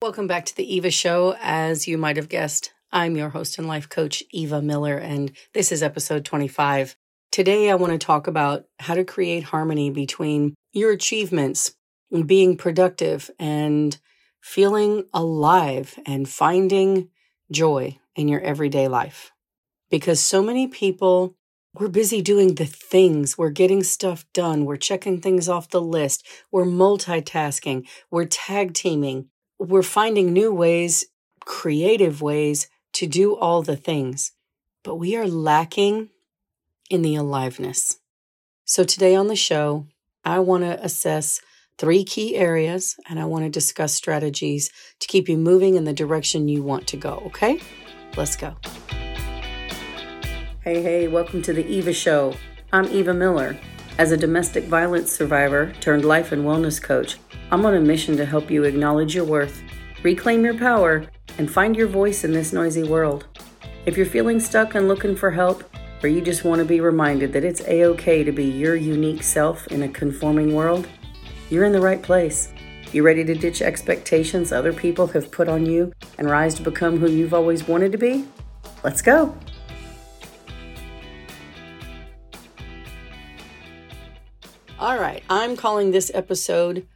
Welcome back to the Eva Show. As you might have guessed, I'm your host and life coach, Eva Miller, and this is episode 25. Today, I want to talk about how to create harmony between your achievements, being productive, and feeling alive and finding joy in your everyday life. Because so many people we're busy doing the things. We're getting stuff done. We're checking things off the list. We're multitasking. We're tag teaming. We're finding new ways, creative ways to do all the things. But we are lacking in the aliveness. So today on the show, I want to assess three key areas and I want to discuss strategies to keep you moving in the direction you want to go. Okay? Let's go. Hey, hey, welcome to the Eva Show. I'm Eva Miller. As a domestic violence survivor turned life and wellness coach, I'm on a mission to help you acknowledge your worth, reclaim your power, and find your voice in this noisy world. If you're feeling stuck and looking for help, or you just want to be reminded that it's a okay to be your unique self in a conforming world, you're in the right place. You ready to ditch expectations other people have put on you and rise to become who you've always wanted to be? Let's go. All right, I'm calling this episode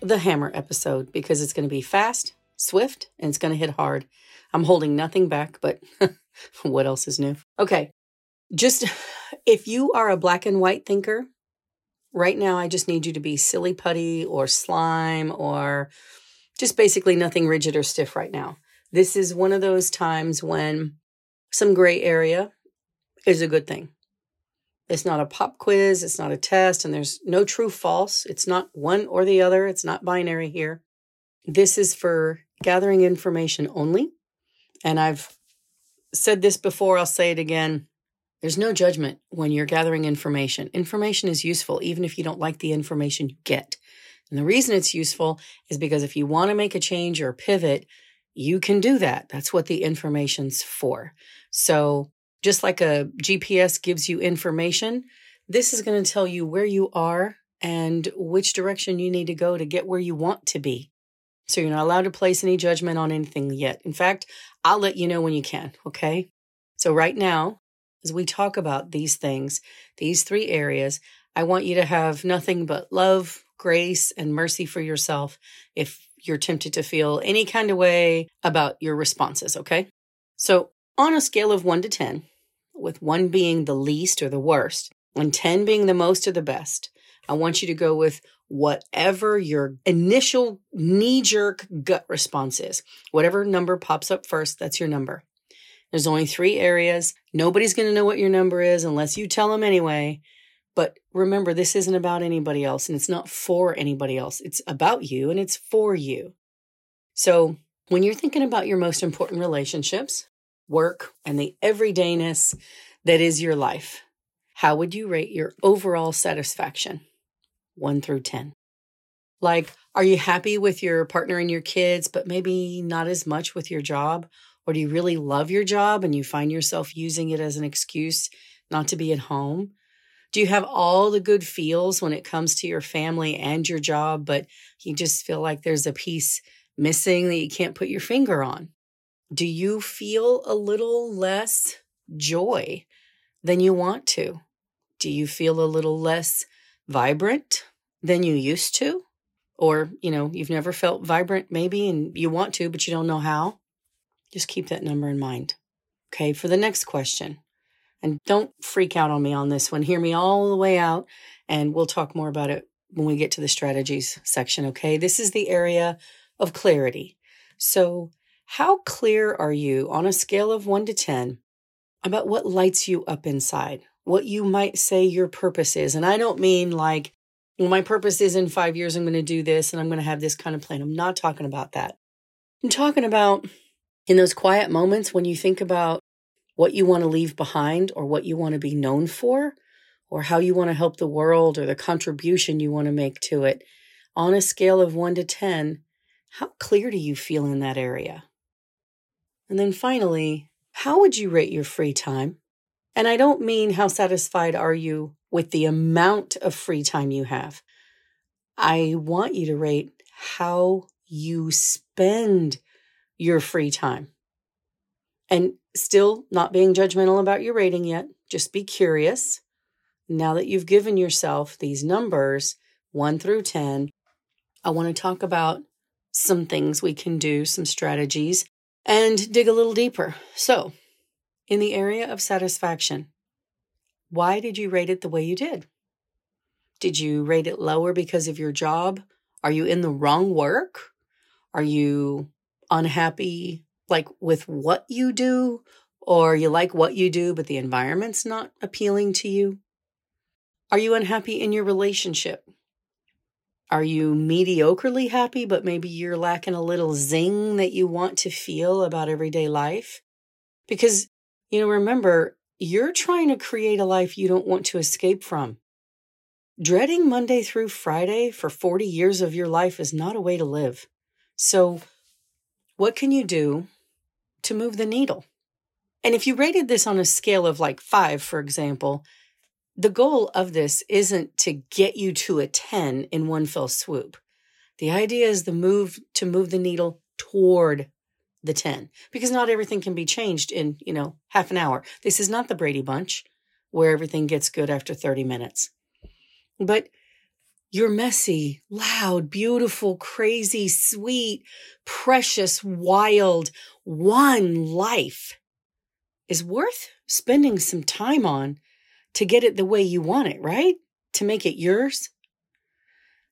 the hammer episode because it's going to be fast, swift, and it's going to hit hard. I'm holding nothing back, but what else is new? Okay, just if you are a black and white thinker, right now I just need you to be silly putty or slime or just basically nothing rigid or stiff right now. This is one of those times when some gray area is a good thing. It's not a pop quiz, it's not a test, and there's no true false. It's not one or the other, it's not binary here. This is for gathering information only. And I've said this before, I'll say it again. There's no judgment when you're gathering information. Information is useful, even if you don't like the information you get. And the reason it's useful is because if you want to make a change or pivot, you can do that. That's what the information's for. So just like a GPS gives you information, this is going to tell you where you are and which direction you need to go to get where you want to be. So you're not allowed to place any judgment on anything yet. In fact, I'll let you know when you can, okay? So right now, as we talk about these things, these three areas, I want you to have nothing but love, grace, and mercy for yourself if you're tempted to feel any kind of way about your responses, okay? So on a scale of one to 10, with one being the least or the worst, and 10 being the most or the best, I want you to go with whatever your initial knee jerk gut response is. Whatever number pops up first, that's your number. There's only three areas. Nobody's going to know what your number is unless you tell them anyway. But remember, this isn't about anybody else and it's not for anybody else. It's about you and it's for you. So when you're thinking about your most important relationships, work, and the everydayness that is your life, how would you rate your overall satisfaction? One through 10. Like, are you happy with your partner and your kids, but maybe not as much with your job? Or do you really love your job and you find yourself using it as an excuse not to be at home? Do you have all the good feels when it comes to your family and your job, but you just feel like there's a piece missing that you can't put your finger on? Do you feel a little less joy than you want to? Do you feel a little less vibrant than you used to? Or, you know, you've never felt vibrant maybe and you want to, but you don't know how? Just keep that number in mind. Okay, for the next question. And don't freak out on me on this one. Hear me all the way out, and we'll talk more about it when we get to the strategies section. Okay, this is the area of clarity. So, how clear are you on a scale of one to 10 about what lights you up inside? What you might say your purpose is. And I don't mean like, well, my purpose is in five years, I'm going to do this and I'm going to have this kind of plan. I'm not talking about that. I'm talking about in those quiet moments when you think about what you want to leave behind or what you want to be known for or how you want to help the world or the contribution you want to make to it. On a scale of one to 10, how clear do you feel in that area? And then finally, how would you rate your free time? And I don't mean how satisfied are you with the amount of free time you have. I want you to rate how you spend your free time. And still not being judgmental about your rating yet, just be curious. Now that you've given yourself these numbers, one through 10, I want to talk about some things we can do, some strategies, and dig a little deeper. So, in the area of satisfaction, why did you rate it the way you did? Did you rate it lower because of your job? Are you in the wrong work? Are you unhappy like with what you do or you like what you do but the environment's not appealing to you? Are you unhappy in your relationship? Are you mediocrely happy, but maybe you're lacking a little zing that you want to feel about everyday life? Because, you know, remember, you're trying to create a life you don't want to escape from. Dreading Monday through Friday for 40 years of your life is not a way to live. So, what can you do to move the needle? And if you rated this on a scale of like five, for example, the goal of this isn't to get you to a 10 in one fell swoop. The idea is the move to move the needle toward the 10 because not everything can be changed in, you know, half an hour. This is not the Brady Bunch where everything gets good after 30 minutes. But your messy, loud, beautiful, crazy, sweet, precious, wild, one life is worth spending some time on to get it the way you want it, right? To make it yours.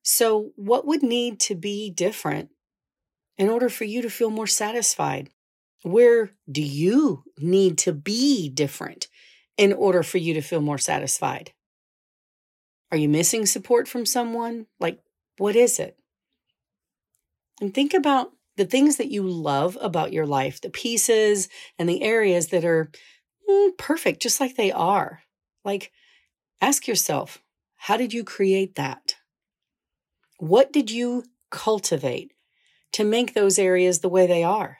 So, what would need to be different in order for you to feel more satisfied? Where do you need to be different in order for you to feel more satisfied? Are you missing support from someone? Like, what is it? And think about the things that you love about your life, the pieces and the areas that are mm, perfect, just like they are. Like, ask yourself, how did you create that? What did you cultivate to make those areas the way they are?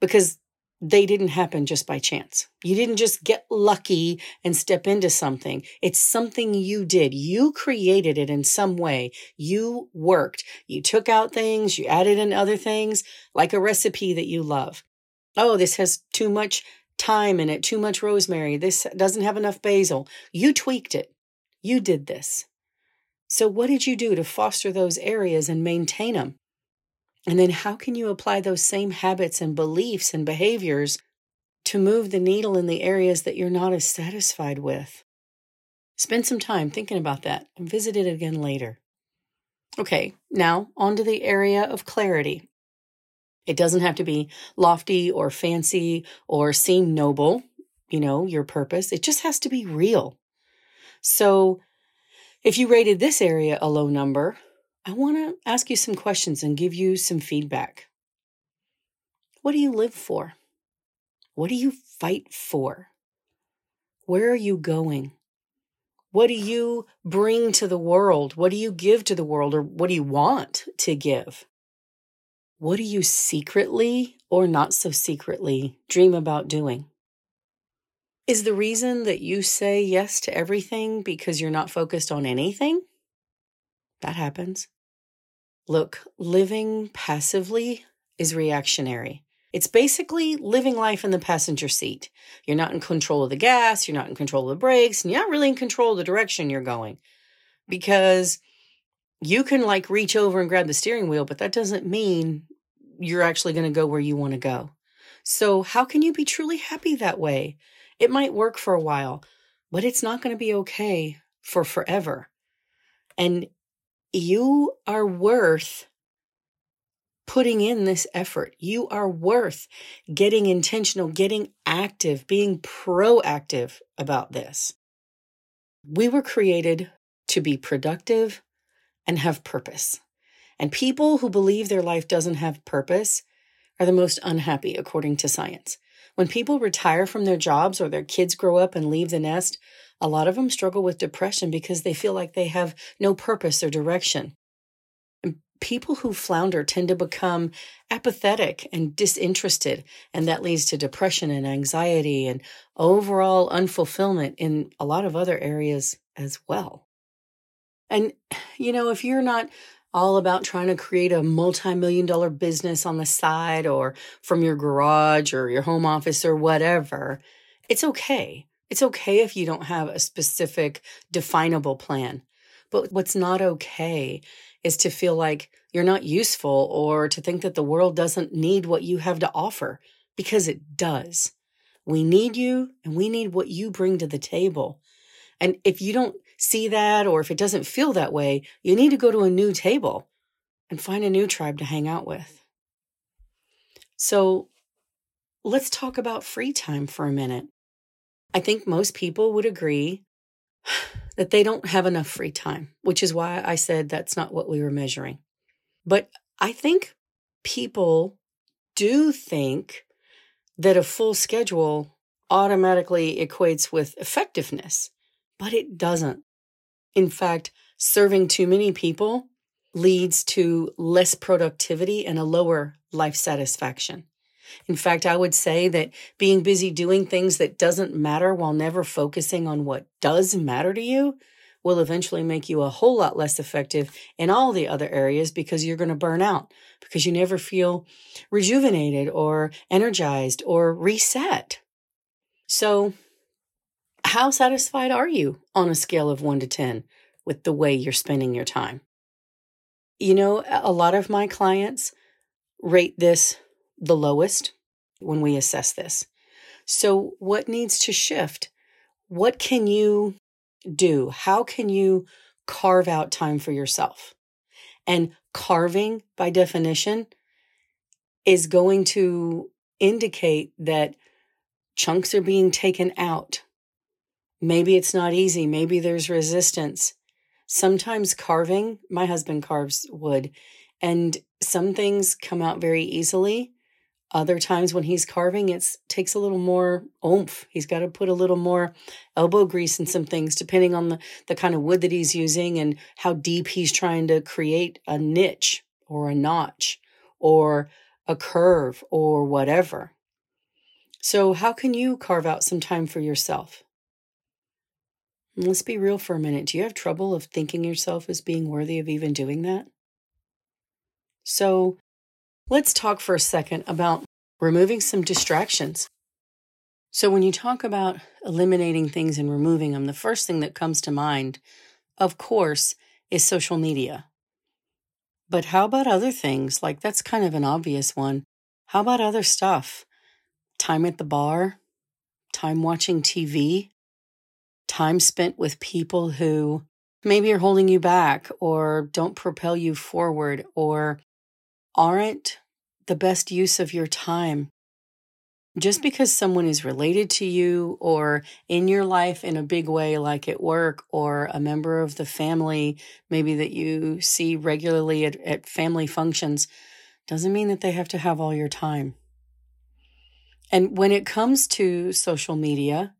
Because they didn't happen just by chance. You didn't just get lucky and step into something. It's something you did. You created it in some way. You worked. You took out things, you added in other things, like a recipe that you love. Oh, this has too much thyme in it, too much rosemary. This doesn't have enough basil. You tweaked it. You did this. So, what did you do to foster those areas and maintain them? And then, how can you apply those same habits and beliefs and behaviors to move the needle in the areas that you're not as satisfied with? Spend some time thinking about that and visit it again later. Okay, now on to the area of clarity. It doesn't have to be lofty or fancy or seem noble, you know, your purpose. It just has to be real. So if you rated this area a low number, I want to ask you some questions and give you some feedback. What do you live for? What do you fight for? Where are you going? What do you bring to the world? What do you give to the world, or what do you want to give? What do you secretly or not so secretly dream about doing? Is the reason that you say yes to everything because you're not focused on anything? That happens. Look, living passively is reactionary. It's basically living life in the passenger seat. You're not in control of the gas, you're not in control of the brakes, and you're not really in control of the direction you're going because you can like reach over and grab the steering wheel, but that doesn't mean you're actually going to go where you want to go. So, how can you be truly happy that way? It might work for a while, but it's not going to be okay for forever. And you are worth putting in this effort. You are worth getting intentional, getting active, being proactive about this. We were created to be productive and have purpose. And people who believe their life doesn't have purpose are the most unhappy, according to science. When people retire from their jobs or their kids grow up and leave the nest, a lot of them struggle with depression because they feel like they have no purpose or direction. And people who flounder tend to become apathetic and disinterested, and that leads to depression and anxiety and overall unfulfillment in a lot of other areas as well. And, you know, if you're not all about trying to create a multi million dollar business on the side or from your garage or your home office or whatever, it's okay. It's okay if you don't have a specific definable plan. But what's not okay is to feel like you're not useful or to think that the world doesn't need what you have to offer because it does. We need you and we need what you bring to the table. And if you don't see that or if it doesn't feel that way, you need to go to a new table and find a new tribe to hang out with. So let's talk about free time for a minute. I think most people would agree that they don't have enough free time, which is why I said that's not what we were measuring. But I think people do think that a full schedule automatically equates with effectiveness, but it doesn't. In fact, serving too many people leads to less productivity and a lower life satisfaction. In fact, I would say that being busy doing things that doesn't matter while never focusing on what does matter to you will eventually make you a whole lot less effective in all the other areas because you're going to burn out because you never feel rejuvenated or energized or reset. So, how satisfied are you on a scale of one to 10 with the way you're spending your time? You know, a lot of my clients rate this the lowest when we assess this. So, what needs to shift? What can you do? How can you carve out time for yourself? And carving, by definition, is going to indicate that chunks are being taken out. Maybe it's not easy. Maybe there's resistance. Sometimes carving, my husband carves wood, and some things come out very easily other times when he's carving, it takes a little more oomph. He's got to put a little more elbow grease in some things, depending on the, the kind of wood that he's using and how deep he's trying to create a niche or a notch or a curve or whatever. So, how can you carve out some time for yourself? Let's be real for a minute. Do you have trouble of thinking yourself as being worthy of even doing that? So, Let's talk for a second about removing some distractions. So, when you talk about eliminating things and removing them, the first thing that comes to mind, of course, is social media. But how about other things? Like, that's kind of an obvious one. How about other stuff? Time at the bar, time watching TV, time spent with people who maybe are holding you back or don't propel you forward or aren't the best use of your time. Just hmm. because someone is related to you or in your life in a big way, like at work, or a member of the family, maybe that you see regularly at, at family functions, doesn't mean that they have to have all your time. And when it comes to social media,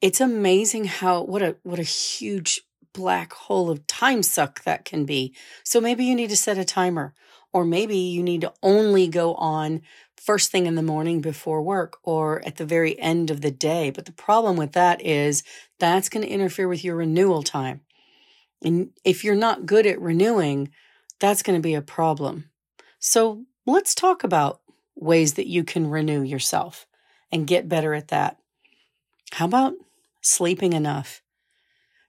it's amazing how what a what a huge black hole of time suck that can be. So maybe you need to set a timer or maybe you need to only go on first thing in the morning before work or at the very end of the day. But the problem with that is that's going to interfere with your renewal time. And if you're not good at renewing, that's going to be a problem. So let's talk about ways that you can renew yourself and get better at that. How about sleeping enough?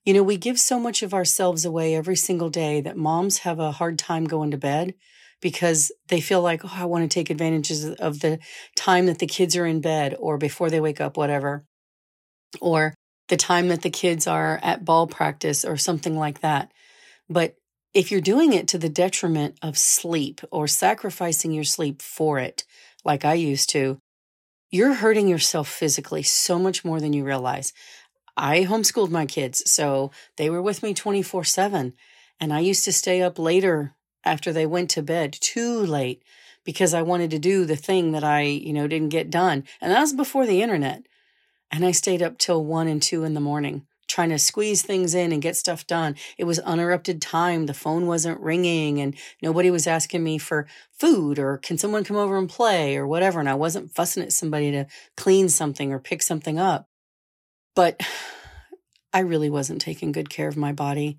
You know, we give so much of ourselves away every single day that moms have a hard time going to bed because they feel like, oh, I want to take advantages of the time that the kids are in bed or before they wake up, whatever, or the time that the kids are at ball practice or something like that. But if you're doing it to the detriment of sleep or sacrificing your sleep for it, like I used to, you're hurting yourself physically so much more than you realize. I homeschooled my kids, so they were with me 24 7. And I used to stay up later after they went to bed too late because I wanted to do the thing that I, you know, didn't get done. And that was before the internet. And I stayed up till one and two in the morning trying to squeeze things in and get stuff done. It was uninterrupted time. The phone wasn't ringing and nobody was asking me for food or can someone come over and play or whatever. And I wasn't fussing at somebody to clean something or pick something up. But I really wasn't taking good care of my body.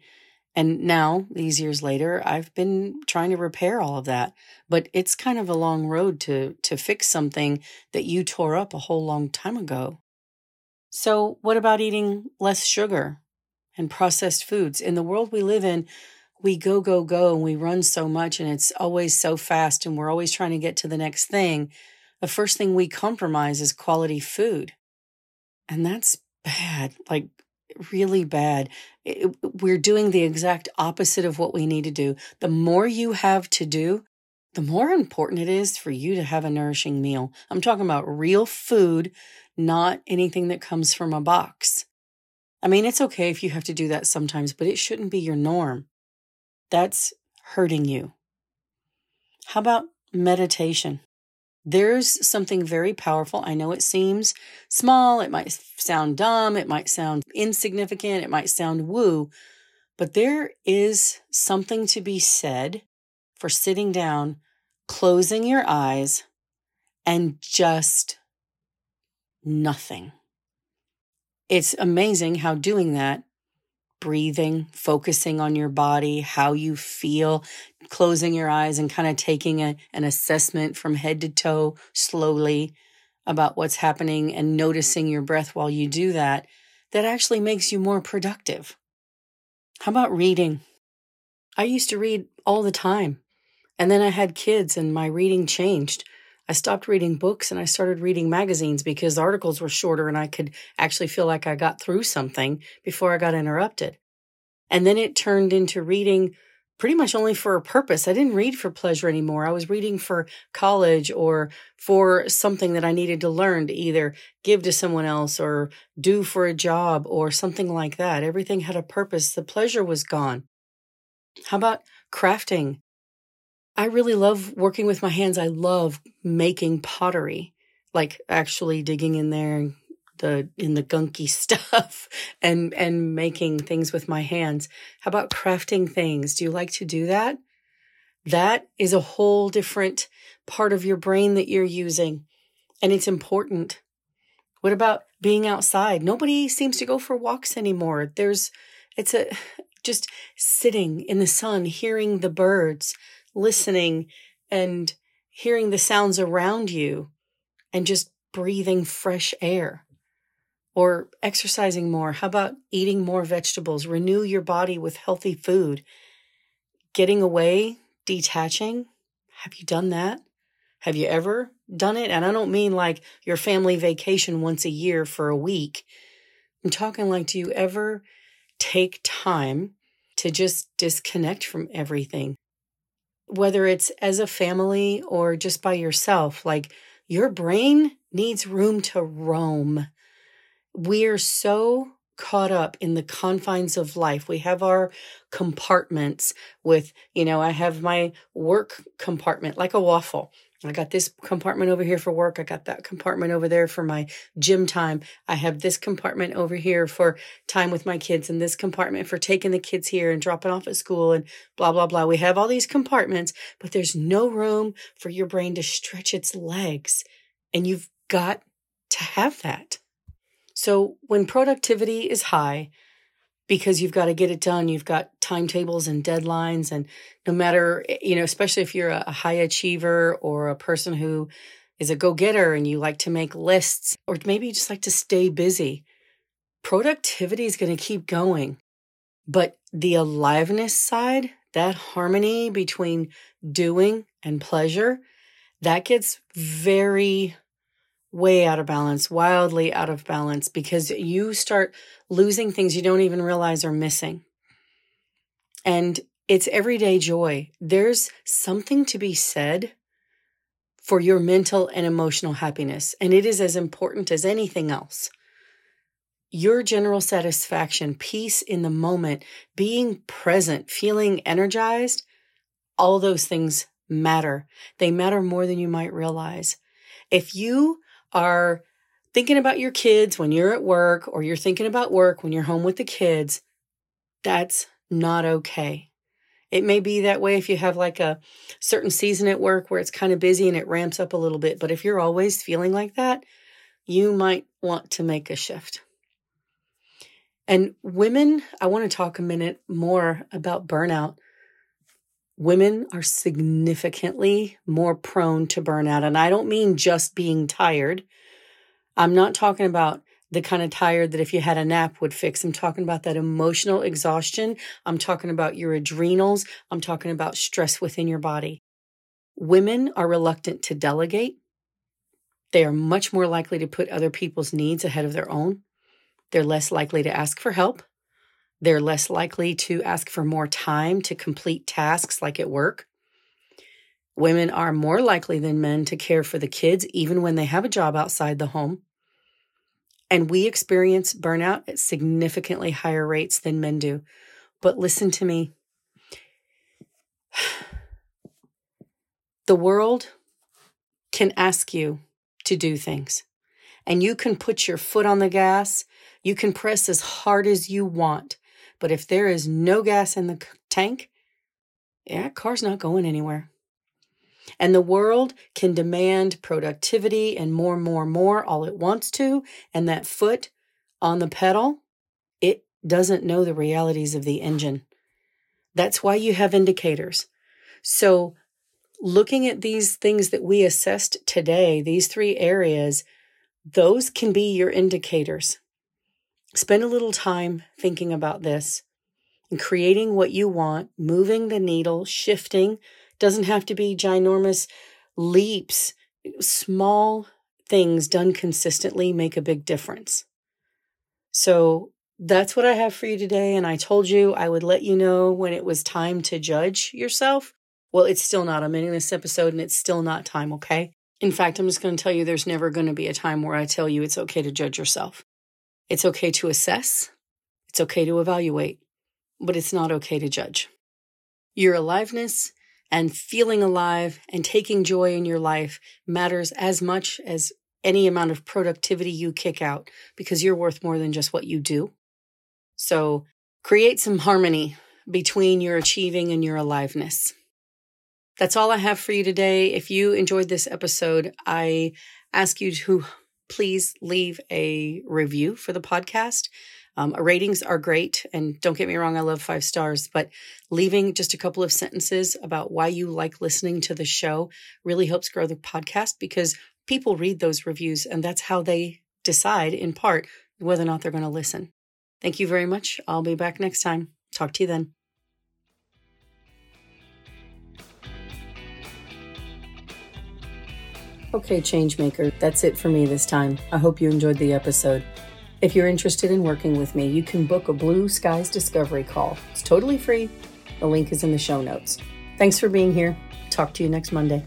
And now, these years later, I've been trying to repair all of that. But it's kind of a long road to, to fix something that you tore up a whole long time ago. So, what about eating less sugar and processed foods? In the world we live in, we go, go, go, and we run so much, and it's always so fast, and we're always trying to get to the next thing. The first thing we compromise is quality food. And that's bad. Like, really bad. It, we're doing the exact opposite of what we need to do. The more you have to do, the more important it is for you to have a nourishing meal. I'm talking about real food, not anything that comes from a box. I mean, it's okay if you have to do that sometimes, but it shouldn't be your norm. That's hurting you. How about meditation? There's something very powerful. I know it seems small, it might sound dumb, it might sound insignificant, it might sound woo, but there is something to be said for sitting down, closing your eyes, and just nothing. It's amazing how doing that breathing, focusing on your body, how you feel, closing your eyes and kind of taking a, an assessment from head to toe slowly about what's happening and noticing your breath while you do that, that actually makes you more productive. How about reading? I used to read all the time. And then I had kids and my reading changed. I stopped reading books and I started reading magazines because the articles were shorter and I could actually feel like I got through something before I got interrupted. And then it turned into reading pretty much only for a purpose. I didn't read for pleasure anymore. I was reading for college or for something that I needed to learn to either give to someone else or do for a job or something like that. Everything had a purpose. The pleasure was gone. How about crafting? I really love working with my hands. I love making pottery, like actually digging in there the in the gunky stuff and and making things with my hands. How about crafting things? Do you like to do that? That is a whole different part of your brain that you're using and it's important. What about being outside? Nobody seems to go for walks anymore. There's it's a just sitting in the sun, hearing the birds, listening and hearing the sounds around you and just breathing fresh air or exercising more. How about eating more vegetables? Renew your body with healthy food. Getting away, detaching. Have you done that? Have you ever done it? And I don't mean like your family vacation once a year for a week. I'm talking like, do you ever take time to just disconnect from everything? Whether it's as a family or just by yourself, like your brain needs room to roam. We're so caught up in the confines of life. We have our compartments with, you know, I have my work compartment like a waffle. I got this compartment over here for work. I got that compartment over there for my gym time. I have this compartment over here for time with my kids and this compartment for taking the kids here and dropping off at school and blah, blah, blah. We have all these compartments, but there's no room for your brain to stretch its legs. And you've got to have that. So when productivity is high, because you've got to get it done. You've got timetables and deadlines. And no matter, you know, especially if you're a high achiever or a person who is a go getter and you like to make lists, or maybe you just like to stay busy, productivity is going to keep going. But the aliveness side, that harmony between doing and pleasure, that gets very way out of balance, wildly out of balance, because you start losing things you don't even realize are missing. And it's everyday joy. There's something to be said for your mental and emotional happiness, and it is as important as anything else. Your general satisfaction, peace in the moment, being present, feeling energized, all those things matter. They matter more than you might realize. If you are thinking about your kids when you're at work or you're thinking about work when you're home with the kids, that's not okay. It may be that way if you have like a certain season at work where it's kind of busy and it ramps up a little bit. But if you're always feeling like that, you might want to make a shift. And women, I want to talk a minute more about burnout. Women are significantly more prone to burnout. And I don't mean just being tired. I'm not talking about the kind of tired that if you had a nap would fix. I'm talking about that emotional exhaustion. I'm talking about your adrenals. I'm talking about stress within your body. Women are reluctant to delegate. They are much more likely to put other people's needs ahead of their own. They're less likely to ask for help. They're less likely to ask for more time to complete tasks like at work. Women are more likely than men to care for the kids, even when they have a job outside the home. And we experience burnout at significantly higher rates than men do. But listen to me the world can ask you to do things, and you can put your foot on the gas. You can press as hard as you want. But if there is no gas in the tank, yeah, car's not going anywhere. And the world can demand productivity and more, more, more all it wants to. And that foot on the pedal, it doesn't know the realities of the engine. That's why you have indicators. So, looking at these things that we assessed today, these three areas, those can be your indicators. Spend a little time thinking about this and creating what you want, moving the needle, shifting doesn't have to be ginormous leaps. Small things done consistently make a big difference. So that's what I have for you today. And I told you I would let you know when it was time to judge yourself. Well, it's still not. I'm ending this episode and it's still not time, okay? In fact, I'm just going to tell you there's never going to be a time where I tell you it's okay to judge yourself. It's okay to assess, it's okay to evaluate, but it's not okay to judge. Your aliveness and feeling alive and taking joy in your life matters as much as any amount of productivity you kick out because you're worth more than just what you do. So create some harmony between your achieving and your aliveness. That's all I have for you today. If you enjoyed this episode, I ask you to please leave a review for the podcast. Um, ratings are great. And don't get me wrong, I love five stars, but leaving just a couple of sentences about why you like listening to the show really helps grow the podcast because people read those reviews and that's how they decide, in part, whether or not they're going to listen. Thank you very much. I'll be back next time. Talk to you then. Okay, Changemaker, that's it for me this time. I hope you enjoyed the episode. If you're interested in working with me, you can book a Blue Skies Discovery call. It's totally free. The link is in the show notes. Thanks for being here. Talk to you next Monday.